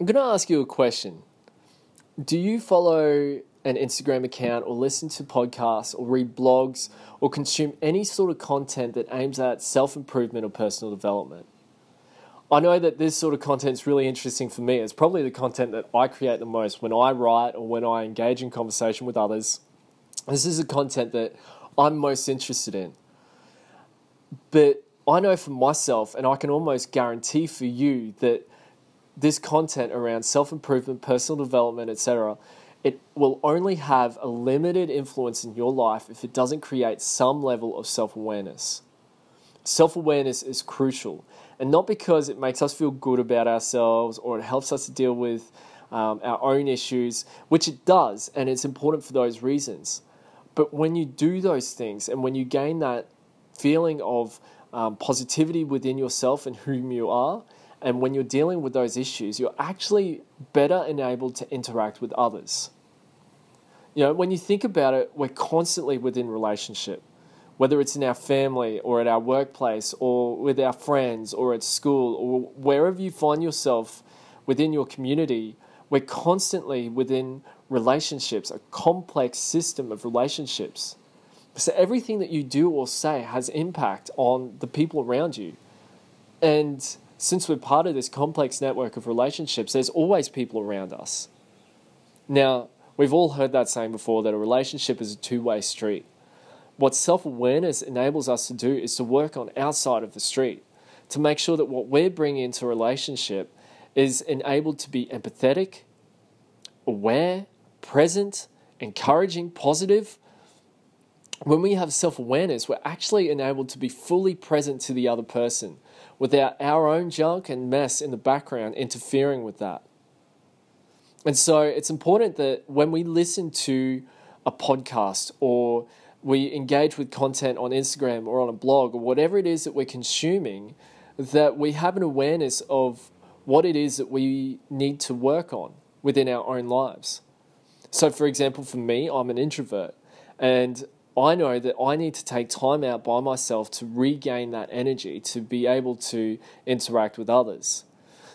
I'm going to ask you a question. Do you follow an Instagram account or listen to podcasts or read blogs or consume any sort of content that aims at self improvement or personal development? I know that this sort of content is really interesting for me. It's probably the content that I create the most when I write or when I engage in conversation with others. This is the content that I'm most interested in. But I know for myself, and I can almost guarantee for you, that this content around self improvement, personal development, etc., it will only have a limited influence in your life if it doesn't create some level of self awareness. Self awareness is crucial, and not because it makes us feel good about ourselves or it helps us to deal with um, our own issues, which it does, and it's important for those reasons. But when you do those things and when you gain that feeling of um, positivity within yourself and whom you are, and when you're dealing with those issues, you're actually better enabled to interact with others. You know, when you think about it, we're constantly within relationship, whether it's in our family or at our workplace or with our friends or at school or wherever you find yourself within your community, we're constantly within relationships, a complex system of relationships. So everything that you do or say has impact on the people around you. And since we're part of this complex network of relationships, there's always people around us. Now, we've all heard that saying before that a relationship is a two way street. What self awareness enables us to do is to work on our side of the street, to make sure that what we're bringing into a relationship is enabled to be empathetic, aware, present, encouraging, positive, when we have self awareness, we're actually enabled to be fully present to the other person without our own junk and mess in the background interfering with that. And so it's important that when we listen to a podcast or we engage with content on Instagram or on a blog or whatever it is that we're consuming, that we have an awareness of what it is that we need to work on within our own lives. So, for example, for me, I'm an introvert and I know that I need to take time out by myself to regain that energy to be able to interact with others.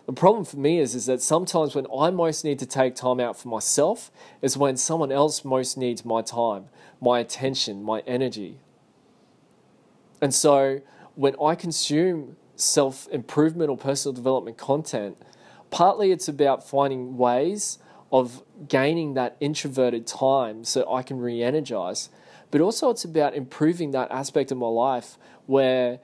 The problem for me is, is that sometimes when I most need to take time out for myself is when someone else most needs my time, my attention, my energy. And so when I consume self improvement or personal development content, partly it's about finding ways of gaining that introverted time so I can re energize but also it's about improving that aspect of my life where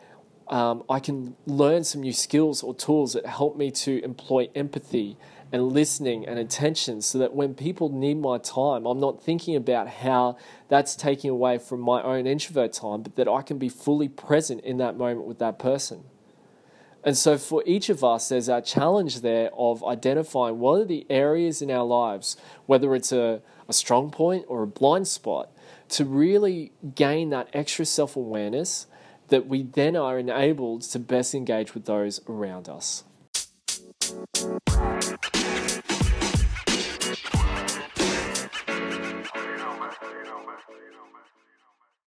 um, I can learn some new skills or tools that help me to employ empathy and listening and attention so that when people need my time, I'm not thinking about how that's taking away from my own introvert time, but that I can be fully present in that moment with that person. And so, for each of us, there's our challenge there of identifying what are the areas in our lives, whether it's a, a strong point or a blind spot, to really gain that extra self awareness that we then are enabled to best engage with those around us.